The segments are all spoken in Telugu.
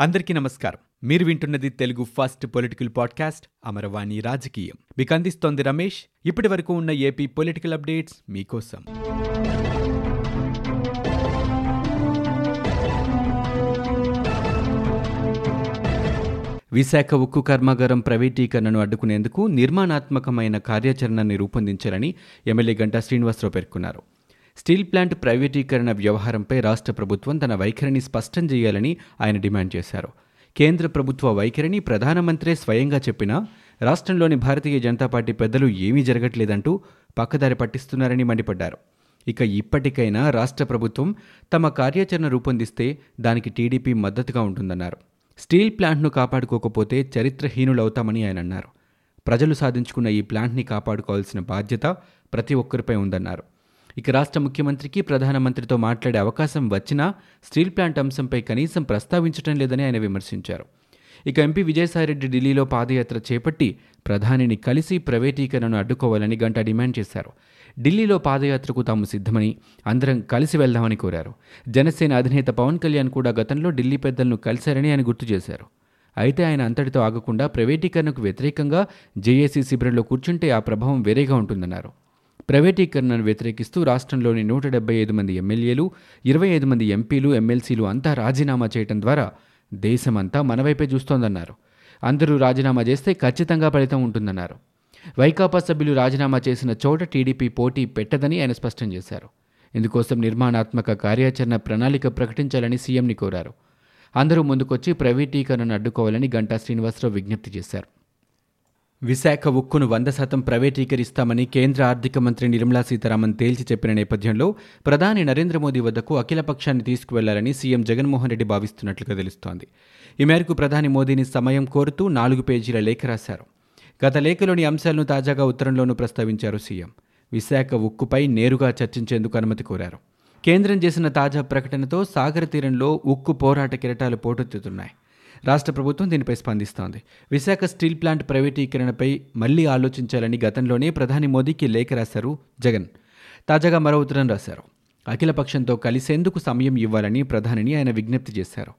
అందరికీ నమస్కారం. మీరు వింటున్నది Telugu first political podcast Amaravani రాజకీయం. మీకు అందిస్తోంది రమేష్. ఇప్పటి వరకు ఉన్న ఏపీ పొలిటికల్ అప్డేట్స్ మీకోసం. విశాఖ ఉక్కు కర్మాగారం ప్రైవేటీకరణను అడ్డుకునేందుకు నిర్మాణాత్మకమైన కార్యాచరణని రూపొందించాలని ఎమ్మెల్యే గంటా శ్రీనివాసరావు పేర్కొన్నారు. స్టీల్ ప్లాంట్ ప్రైవేటీకరణ వ్యవహారంపై రాష్ట్ర ప్రభుత్వం తన వైఖరిని స్పష్టం చేయాలని ఆయన డిమాండ్ చేశారు. కేంద్ర ప్రభుత్వ వైఖరిని ప్రధానమంత్రే స్వయంగా చెప్పినా రాష్ట్రంలోని భారతీయ జనతా పార్టీ పెద్దలు ఏమీ జరగట్లేదంటూ పక్కదారి పట్టిస్తున్నారని మండిపడ్డారు. ఇక ఇప్పటికైనా రాష్ట్ర ప్రభుత్వం తమ కార్యాచరణ రూపొందిస్తే దానికి టీడీపీ మద్దతుగా ఉంటుందన్నారు. స్టీల్ ప్లాంట్ను కాపాడుకోకపోతే చరిత్రహీనులవుతామని ఆయన అన్నారు. ప్రజలు సాధించుకున్న ఈ ప్లాంట్ని కాపాడుకోవాల్సిన బాధ్యత ప్రతి ఒక్కరిపై ఉందన్నారు. ఇక రాష్ట్ర ముఖ్యమంత్రికి ప్రధానమంత్రితో మాట్లాడే అవకాశం వచ్చినా స్టీల్ ప్లాంట్ అంశంపై కనీసం ప్రస్తావించడం లేదని ఆయన విమర్శించారు. ఇక ఎంపీ విజయసాయిరెడ్డి ఢిల్లీలో పాదయాత్ర చేపట్టి ప్రధానిని కలిసి ప్రైవేటీకరణను అడ్డుకోవాలని గంట డిమాండ్ చేశారు. ఢిల్లీలో పాదయాత్రకు తాము సిద్ధమని అందరం కలిసి వెళ్దామని కోరారు. జనసేన అధినేత పవన్ కళ్యాణ్ కూడా గతంలో ఢిల్లీ పెద్దలను కలిశారని ఆయన గుర్తు చేశారు. అయితే ఆయన అంతటితో ఆగకుండా ప్రైవేటీకరణకు వ్యతిరేకంగా జేఏసీ శిబిరంలో కూర్చుంటే ఆ ప్రభావం వేరేగా ఉంటుందన్నారు. ప్రైవేటీకరణను వ్యతిరేకిస్తూ రాష్ట్రంలోని నూట డెబ్బై ఐదు మంది ఎమ్మెల్యేలు ఇరవై ఐదు మంది ఎంపీలు ఎమ్మెల్సీలు అంతా రాజీనామా చేయడం ద్వారా దేశమంతా మనవైపే చూస్తోందన్నారు. అందరూ రాజీనామా చేస్తే ఖచ్చితంగా ఫలితం ఉంటుందన్నారు. వైకాపా సభ్యులు రాజీనామా చేసిన చోట టీడీపీ పోటీ పెట్టదని ఆయన స్పష్టం చేశారు. ఇందుకోసం నిర్మాణాత్మక కార్యాచరణ ప్రణాళిక ప్రకటించాలని సీఎంని కోరారు. అందరూ ముందుకొచ్చి ప్రైవేటీకరణను అడ్డుకోవాలని గంటా శ్రీనివాసరావు విజ్ఞప్తి చేశారు. విశాఖ ఉక్కును వంద శాతం ప్రైవేటీకరిస్తామని కేంద్ర ఆర్థిక మంత్రి నిర్మలా సీతారామన్ తేల్చి చెప్పిన నేపథ్యంలో ప్రధాని నరేంద్ర మోదీ వద్దకు అఖిలపక్షాన్ని తీసుకువెళ్ళాలని సీఎం జగన్మోహన్ రెడ్డి భావిస్తున్నట్లుగా తెలుస్తోంది. ఈ మేరకు ప్రధాని మోదీని సమయం కోరుతూ నాలుగు పేజీల లేఖ రాశారు. గత లేఖలోని అంశాలను తాజాగా ఉత్తరంలోనూ ప్రస్తావించారు సీఎం. విశాఖ ఉక్కుపై నేరుగా చర్చించేందుకు అనుమతి కోరారు. కేంద్రం చేసిన తాజా ప్రకటనతో సాగర తీరంలో ఉక్కు పోరాట కిరటాలు పోటెత్తుతున్నాయి. రాష్ట్ర ప్రభుత్వం దీనిపై స్పందిస్తోంది. విశాఖ స్టీల్ ప్లాంట్ ప్రైవేటీకరణపై మళ్ళీ ఆలోచించాలని గతంలోనే ప్రధాని మోదీకి లేఖ రాశారు జగన్. తాజాగా మరో ఉత్తరం రాశారు. అఖిలపక్షంతో కలిసేందుకు సమయం ఇవ్వాలని ప్రధానిని ఆయన విజ్ఞప్తి చేశారు.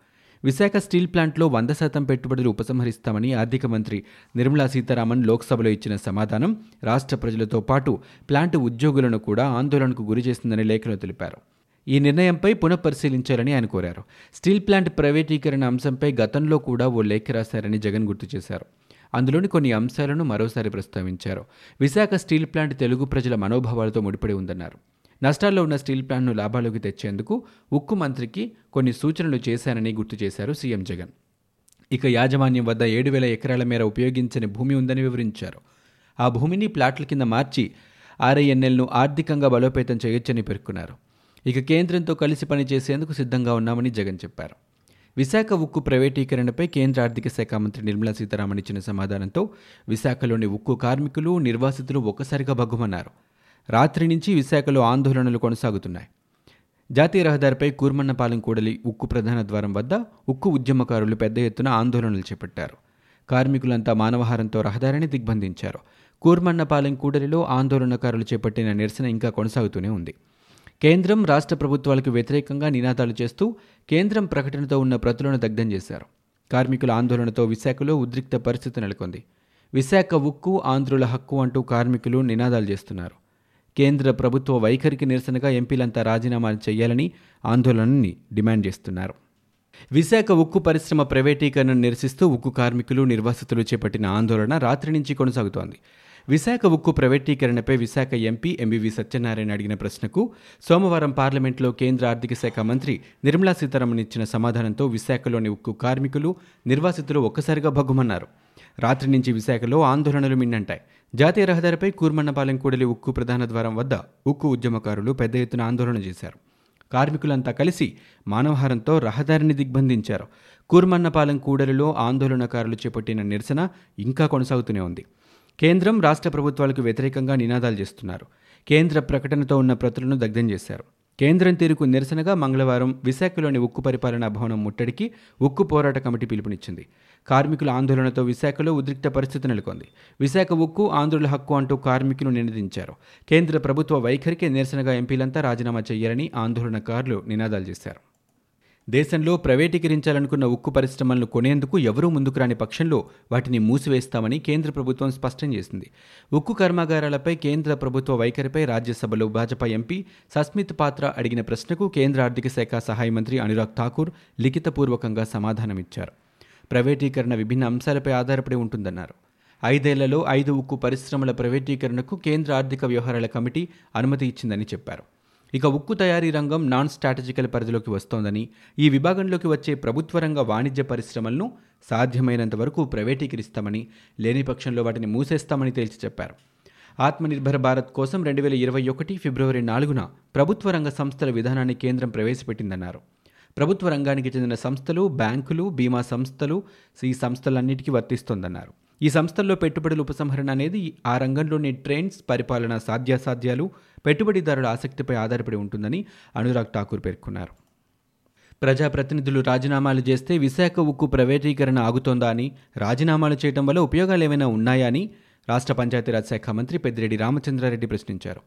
విశాఖ స్టీల్ ప్లాంట్లో వంద శాతం పెట్టుబడులు ఉపసంహరిస్తామని ఆర్థిక మంత్రి నిర్మలా సీతారామన్ లోక్సభలో ఇచ్చిన సమాధానం రాష్ట్ర ప్రజలతో పాటు ప్లాంట్ ఉద్యోగులను కూడా ఆందోళనకు గురి చేసిందని లేఖలో తెలిపారు. ఈ నిర్ణయంపై పునఃపరిశీలించాలని ఆయన కోరారు. స్టీల్ ప్లాంట్ ప్రైవేటీకరణ అంశంపై గతంలో కూడా ఓ లేఖ రాశారని జగన్ గుర్తు చేశారు. అందులోని కొన్ని అంశాలను మరోసారి ప్రస్తావించారు. విశాఖ స్టీల్ ప్లాంట్ తెలుగు ప్రజల మనోభావాలతో ముడిపడి ఉందన్నారు. నష్టాల్లో ఉన్న స్టీల్ ప్లాంట్ను లాభాలోకి తెచ్చేందుకు ఉక్కు మంత్రికి కొన్ని సూచనలు చేశానని గుర్తు చేశారు సీఎం జగన్. ఇక యాజమాన్యం వద్ద ఏడు వేల ఎకరాల మేర ఉపయోగించని భూమి ఉందని వివరించారు. ఆ భూమిని ప్లాట్ల కింద మార్చి ఆర్ఐఎన్ఎల్ను ఆర్థికంగా బలోపేతం చేయొచ్చని పేర్కొన్నారు. ఇక కేంద్రంతో కలిసి పనిచేసేందుకు సిద్ధంగా ఉన్నామని జగన్ చెప్పారు. విశాఖ ఉక్కు ప్రైవేటీకరణపై కేంద్ర ఆర్థిక శాఖ మంత్రి నిర్మలా సీతారామన్ ఇచ్చిన సమాధానంతో విశాఖలోని ఉక్కు కార్మికులు నిర్వాసితులు ఒక్కసారిగా భగ్గుమన్నారు. రాత్రి నుంచి విశాఖలో ఆందోళనలు కొనసాగుతున్నాయి. జాతీయ రహదారిపై కూర్మన్నపాలెం కూడలి ఉక్కు ప్రధాన ద్వారం వద్ద ఉక్కు ఉద్యమకారులు పెద్ద ఎత్తున ఆందోళనలు చేపట్టారు. కార్మికులంతా మానవహారంతో రహదారిని దిగ్బంధించారు. కూర్మన్నపాలెం కూడలిలో ఆందోళనకారులు చేపట్టిన నిరసన ఇంకా కొనసాగుతూనే ఉంది. కేంద్రం రాష్ట్ర ప్రభుత్వాలకు వ్యతిరేకంగా నినాదాలు చేస్తూ కేంద్రం ప్రకటనతో ఉన్న ప్రతులను దగ్ధం చేశారు. కార్మికుల ఆందోళనతో విశాఖలో ఉద్రిక్త పరిస్థితి నెలకొంది. విశాఖ ఉక్కు ఆంధ్రుల హక్కు అంటూ కార్మికులు నినాదాలు చేస్తున్నారు. కేంద్ర ప్రభుత్వ వైఖరికి నిరసనగా ఎంపీలంతా రాజీనామా చేయాలని ఆందోళనని డిమాండ్ చేస్తున్నారు. విశాఖ ఉక్కు పరిశ్రమ ప్రైవేటీకరణను నిరసిస్తూ ఉక్కు కార్మికులు నిర్వాసితులు చేపట్టిన ఆందోళన రాత్రి నుంచి కొనసాగుతోంది. విశాఖ ఉక్కు ప్రైవేటీకరణపై విశాఖ ఎంపీ ఎంబీవీ సత్యనారాయణ అడిగిన ప్రశ్నకు సోమవారం పార్లమెంట్లో కేంద్ర ఆర్థిక శాఖ మంత్రి నిర్మలా సీతారామన్ ఇచ్చిన సమాధానంతో విశాఖలోని ఉక్కు కార్మికులు నిర్వాసితులు ఒక్కసారిగా భగ్గుమన్నారు. రాత్రి నుంచి విశాఖలో ఆందోళనలు మిన్నంటాయి. జాతీయ రహదారిపై కూర్మన్నపాలెం కూడలి ఉక్కు ప్రధాన ద్వారం వద్ద ఉక్కు ఉద్యమకారులు పెద్ద ఎత్తున ఆందోళన చేశారు. కార్మికులంతా కలిసి మానవహారంతో రహదారిని దిగ్బంధించారు. కూర్మన్నపాలెం కూడలిలో ఆందోళనకారులు చేపట్టిన నిరసన ఇంకా కొనసాగుతూనే ఉంది. కేంద్రం రాష్ట్ర ప్రభుత్వాలకు వ్యతిరేకంగా నినాదాలు చేస్తున్నారు. కేంద్ర ప్రకటనతో ఉన్న ప్రతులను దగ్ధం చేశారు. కేంద్రం తీరుకు నిరసనగా మంగళవారం విశాఖలోని ఉక్కు పరిపాలనా భవనం ముట్టడికి ఉక్కు పోరాట కమిటీ పిలుపునిచ్చింది. కార్మికుల ఆందోళనతో విశాఖలో ఉద్రిక్త పరిస్థితి నెలకొంది. విశాఖ ఉక్కు ఆంధ్రుల హక్కు అంటూ కార్మికులు నినదించారు. కేంద్ర ప్రభుత్వ వైఖరికి నిరసనగా ఎంపీలంతా రాజీనామా చేయాలని ఆందోళనకారులు నినాదాలు చేశారు. దేశంలో ప్రైవేటీకరించాలనుకున్న ఉక్కు పరిశ్రమలను కొనేందుకు ఎవరూ ముందుకు రాని పక్షంలో వాటిని మూసివేస్తామని కేంద్ర ప్రభుత్వం స్పష్టం చేసింది. ఉక్కు కర్మాగారాలపై కేంద్ర ప్రభుత్వ వైఖరిపై రాజ్యసభలో భాజపా ఎంపీ సస్మిత్ పాత్ర అడిగిన ప్రశ్నకు కేంద్ర ఆర్థిక శాఖ సహాయ మంత్రి అనురాగ్ ఠాకూర్ లిఖితపూర్వకంగా సమాధానమిచ్చారు. ప్రైవేటీకరణ విభిన్న అంశాలపై ఆధారపడి ఉంటుందన్నారు. ఐదేళ్ళలో ఐదు ఉక్కు పరిశ్రమల ప్రైవేటీకరణకు కేంద్ర ఆర్థిక వ్యవహారాల కమిటీ అనుమతి ఇచ్చిందని చెప్పారు. ఇక ఉక్కు తయారీ రంగం నాన్ స్ట్రాటజికల్ పరిధిలోకి వస్తోందని ఈ విభాగంలోకి వచ్చే ప్రభుత్వ రంగ వాణిజ్య పరిశ్రమలను సాధ్యమైనంత వరకు ప్రైవేటీకరిస్తామని లేని పక్షంలో వాటిని మూసేస్తామని తేల్చి చెప్పారు. ఆత్మనిర్భర్ భారత్ కోసం రెండు వేల ఇరవై ఒకటి ఫిబ్రవరి నాలుగున ప్రభుత్వ రంగ సంస్థల విధానాన్ని కేంద్రం ప్రవేశపెట్టిందన్నారు. ప్రభుత్వ రంగానికి చెందిన సంస్థలు బ్యాంకులు బీమా సంస్థలు ఈ సంస్థలన్నిటికీ వర్తిస్తోందన్నారు. ఈ సంస్థల్లో పెట్టుబడుల ఉపసంహరణ అనేది ఆ రంగంలోని ట్రెండ్స్ పరిపాలన సాధ్యాసాధ్యాలు పెట్టుబడిదారుల ఆసక్తిపై ఆధారపడి ఉంటుందని అనురాగ్ ఠాకూర్ పేర్కొన్నారు. ప్రజాప్రతినిధులు రాజీనామాలు చేస్తే విశాఖ ఉక్కు ప్రైవేటీకరణ ఆగుతోందా అని రాజీనామాలు చేయడం వల్ల ఉపయోగాలు ఏమైనా ఉన్నాయా అని రాష్ట్ర పంచాయతీరాజ్ శాఖ మంత్రి పెద్దిరెడ్డి రామచంద్రారెడ్డి ప్రశ్నించారు.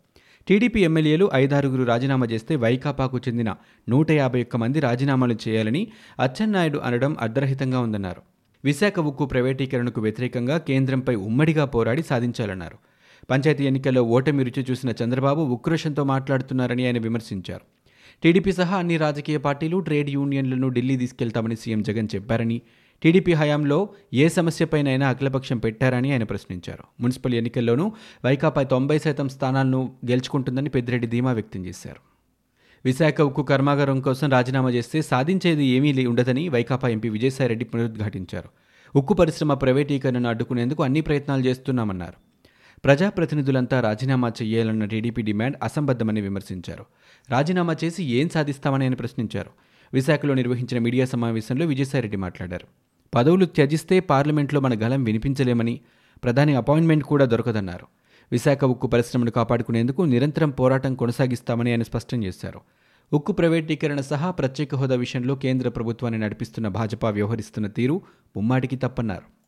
టీడీపీ ఎమ్మెల్యేలు ఐదారుగురు రాజీనామా చేస్తే వైకాపాకు చెందిన నూట యాభై ఒక్క మంది రాజీనామాలు చేయాలని అచ్చెన్నాయుడు అనడం అర్ధరహితంగా ఉందన్నారు. విశాఖ ఉక్కు ప్రైవేటీకరణకు వ్యతిరేకంగా కేంద్రంపై ఉమ్మడిగా పోరాడి సాధించాలన్నారు. పంచాయతీ ఎన్నికల్లో ఓటమి రుచి చూసిన చంద్రబాబు ఉక్రోషంతో మాట్లాడుతున్నారని ఆయన విమర్శించారు. టీడీపీ సహా అన్ని రాజకీయ పార్టీలు ట్రేడ్ యూనియన్లను ఢిల్లీ తీసుకెళ్తామని సీఎం జగన్ చెప్పారని టీడీపీ హయాంలో ఏ సమస్యపైనైనా అఖిలపక్షం పెట్టారని ఆయన ప్రశ్నించారు. మున్సిపల్ ఎన్నికల్లోనూ వైకాపా తొంభై శాతం స్థానాలను గెలుచుకుంటుందని పెద్దిరెడ్డి ధీమా వ్యక్తం చేశారు. విశాఖ ఉక్కు కర్మాగారం కోసం రాజీనామా చేస్తే సాధించేది ఏమీ ఉండదని వైకాపా ఎంపీ విజయసాయిరెడ్డి పునరుద్ఘాటించారు. ఉక్కు పరిశ్రమ ప్రైవేటీకరణను అడ్డుకునేందుకు అన్ని ప్రయత్నాలు చేస్తున్నామన్నారు. ప్రజాప్రతినిధులంతా రాజీనామా చేయాలన్న టీడీపీ డిమాండ్ అసంబద్ధమని విమర్శించారు. రాజీనామా చేసి ఏం సాధిస్తామని ఆయన ప్రశ్నించారు. విశాఖలో నిర్వహించిన మీడియా సమావేశంలో విజయసాయిరెడ్డి మాట్లాడారు. పదవులు త్యజిస్తే పార్లమెంట్లో మన గలం వినిపించలేమని ప్రధాని అపాయింట్మెంట్ కూడా దొరకదన్నారు. విశాఖ ఉక్కు పరిశ్రమను కాపాడుకునేందుకు నిరంతరం పోరాటం కొనసాగిస్తామని ఆయన స్పష్టం చేశారు. ఉక్కు ప్రైవేటీకరణ సహా ప్రత్యేక హోదా విషయంలో కేంద్ర ప్రభుత్వాన్ని నడిపిస్తున్న భాజపా వ్యవహరిస్తున్న తీరు ముమ్మాటికి తప్పన్నారు.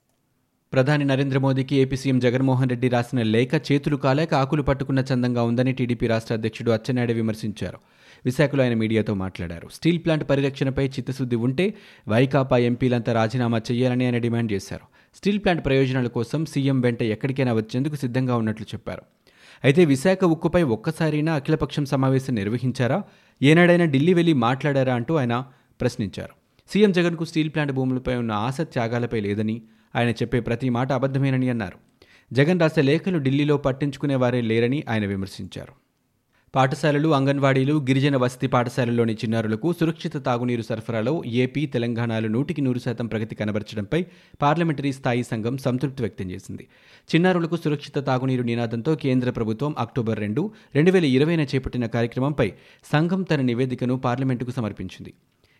ప్రధాని నరేంద్ర మోదీకి ఏపీ సీఎం జగన్మోహన్ రెడ్డి రాసిన లేఖ చేతులు కాలేక ఆకులు పట్టుకున్న చందంగా ఉందని టీడీపీ రాష్ట్ర అధ్యక్షుడు అచ్చెన్నాయుడు విమర్శించారు. విశాఖలో ఆయన మీడియాతో మాట్లాడారు. స్టీల్ ప్లాంట్ పరిరక్షణపై చిత్తశుద్ధి ఉంటే వైకాపా ఎంపీలంతా రాజీనామా చేయాలని ఆయన డిమాండ్ చేశారు. స్టీల్ ప్లాంట్ ప్రయోజనాల కోసం సీఎం వెంట ఎక్కడికైనా వచ్చేందుకు సిద్ధంగా ఉన్నట్లు చెప్పారు. అయితే విశాఖ ఉక్కుపై ఒక్కసారైనా అఖిలపక్షం సమావేశం నిర్వహించారా? ఏనాడైనా ఢిల్లీ వెళ్ళి మాట్లాడారా అంటూ ఆయన ప్రశ్నించారు. సీఎం జగన్కు స్టీల్ ప్లాంట్ భూములపై ఉన్న ఆశ త్యాగాలపై లేదని ఆయన చెప్పే ప్రతి మాట అబద్ధమేనని అన్నారు. జగన్ రాసే లేఖలు ఢిల్లీలో పట్టించుకునేవారే లేరని ఆయన విమర్శించారు. పాఠశాలలు అంగన్వాడీలు గిరిజన వసతి పాఠశాలల్లోని చిన్నారులకు సురక్షిత తాగునీరు సరఫరాలో ఏపీ తెలంగాణలు నూటికి నూరు శాతం ప్రగతి కనబరచడంపై పార్లమెంటరీ స్థాయి సంఘం సంతృప్తి వ్యక్తం చేసింది. చిన్నారులకు సురక్షిత తాగునీరు నినాదంతో కేంద్ర ప్రభుత్వం అక్టోబర్ రెండు రెండు వేల ఇరవైన చేపట్టిన కార్యక్రమంపై సంఘం తన నివేదికను పార్లమెంటుకు సమర్పించింది.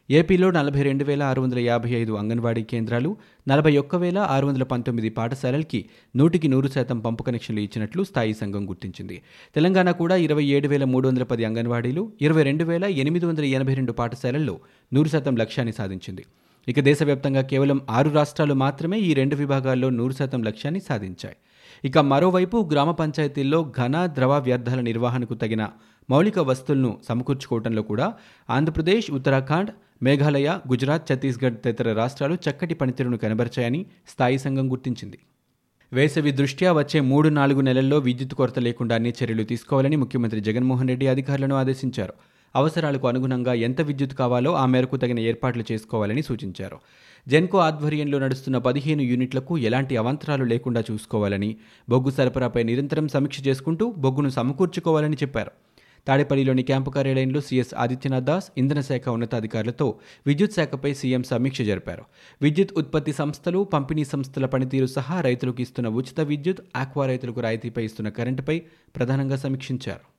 ఏపీలో నలభై రెండు వేల ఆరు వందల యాభై ఐదు అంగన్వాడీ కేంద్రాలు నలభై ఒక్క వేల ఆరు వందల పంతొమ్మిది పాఠశాలలకి నూటికి నూరు శాతం పంపు కనెక్షన్లు ఇచ్చినట్లు స్థాయి సంఘం గుర్తించింది. తెలంగాణ కూడా ఇరవై ఏడు వేల మూడు వందల పది అంగన్వాడీలు ఇరవై రెండు వేల ఎనిమిది వందల ఎనభై రెండు పాఠశాలల్లో నూరు శాతం లక్ష్యాన్ని సాధించింది. ఇక దేశవ్యాప్తంగా కేవలం ఆరు రాష్ట్రాలు మాత్రమే ఈ రెండు విభాగాల్లో నూరు శాతం లక్ష్యాన్ని సాధించాయి. ఇక మరోవైపు గ్రామ పంచాయతీల్లో ఘన ద్రవ వ్యర్థాల నిర్వహణకు తగిన మౌలిక వస్తువులను సమకూర్చుకోవడంలో కూడా ఆంధ్రప్రదేశ్ ఉత్తరాఖండ్ మేఘాలయ గుజరాత్ ఛత్తీస్గఢ్ తదితర రాష్ట్రాలు చక్కటి పనితీరును కనబరిచాయని స్థాయి సంఘం గుర్తించింది. వేసవి దృష్ట్యా వచ్చే మూడు నాలుగు నెలల్లో విద్యుత్ కొరత లేకుండా అన్ని చర్యలు తీసుకోవాలని ముఖ్యమంత్రి జగన్మోహన్ రెడ్డి అధికారులను ఆదేశించారు. అవసరాలకు అనుగుణంగా ఎంత విద్యుత్ కావాలో ఆ మేరకు తగిన ఏర్పాట్లు చేసుకోవాలని సూచించారు. జెన్కో ఆధ్వర్యంలో నడుస్తున్న పదిహేను యూనిట్లకు ఎలాంటి అవంతరాలు లేకుండా చూసుకోవాలని బొగ్గు సరఫరాపై నిరంతరం సమీక్ష చేసుకుంటూ బొగ్గును సమకూర్చుకోవాలని చెప్పారు. తాడేపల్లిలోని క్యాంపు కార్యాలయంలో సీఎస్ ఆదిత్యనాథ్ దాస్ ఇంధన శాఖ ఉన్నతాధికారులతో విద్యుత్ శాఖపై సీఎం సమీక్ష జరిపారు. విద్యుత్ ఉత్పత్తి సంస్థలు పంపిణీ సంస్థల పనితీరు సహా రైతులకు ఇస్తున్న ఉచిత విద్యుత్ ఆక్వా రైతులకు రాయితీపై ఇస్తున్న కరెంటుపై ప్రధానంగా సమీక్షించారు.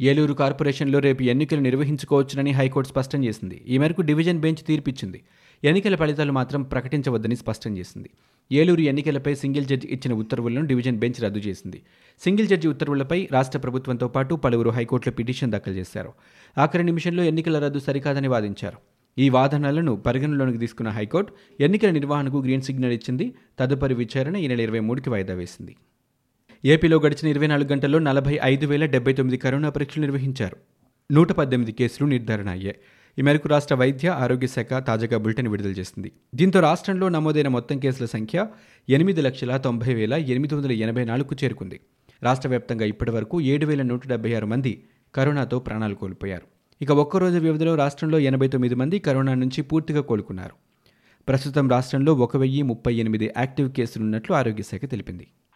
ఏలూరు కార్పొరేషన్లో రేపు ఎన్నికలు నిర్వహించుకోవచ్చునని హైకోర్టు స్పష్టం చేసింది. ఈ మేరకు డివిజన్ బెంచ్ తీర్పిచ్చింది. ఎన్నికల ఫలితాలు మాత్రం ప్రకటించవద్దని స్పష్టం చేసింది. ఏలూరు ఎన్నికలపై సింగిల్ జడ్జి ఇచ్చిన ఉత్తర్వులను డివిజన్ బెంచ్ రద్దు చేసింది. సింగిల్ జడ్జి ఉత్తర్వులపై రాష్ట్ర ప్రభుత్వంతో పాటు పలువురు హైకోర్టులో పిటిషన్ దాఖలు చేశారు. ఆఖరి నిమిషంలో ఎన్నికల రద్దు సరికాదని వాదించారు. ఈ వాదనలను పరిగణలోకి తీసుకున్న హైకోర్టు ఎన్నికల నిర్వహణకు గ్రీన్ సిగ్నల్ ఇచ్చింది. తదుపరి విచారణ ఈ నెల ఇరవై మూడుకి వాయిదా వేసింది. ఏపీలో గడిచిన ఇరవై నాలుగు గంటల్లో నలభై ఐదు వేల డెబ్బై తొమ్మిది కరోనా పరీక్షలు నిర్వహించారు. నూట పద్దెనిమిది కేసులు నిర్ధారణ అయ్యాయి. ఈ మేరకు రాష్ట్ర వైద్య ఆరోగ్య శాఖ తాజాగా బులెటిన్ విడుదల చేసింది. దీంతో రాష్ట్రంలో నమోదైన మొత్తం కేసుల సంఖ్య ఎనిమిది లక్షల తొంభై వేల ఎనిమిది వందల ఎనభై నాలుగుకు చేరుకుంది. రాష్ట్ర వ్యాప్తంగా ఇప్పటివరకు ఏడు వేల నూట డెబ్బై ఆరు మంది కరోనాతో ప్రాణాలు కోల్పోయారు. ఇక ఒక్కరోజు వ్యవధిలో రాష్ట్రంలో ఎనభై తొమ్మిది మంది కరోనా నుంచి పూర్తిగా కోలుకున్నారు. ప్రస్తుతం రాష్ట్రంలో ఒక వెయ్యి ముప్పై ఎనిమిది యాక్టివ్ కేసులున్నట్లు ఆరోగ్య శాఖ తెలిపింది.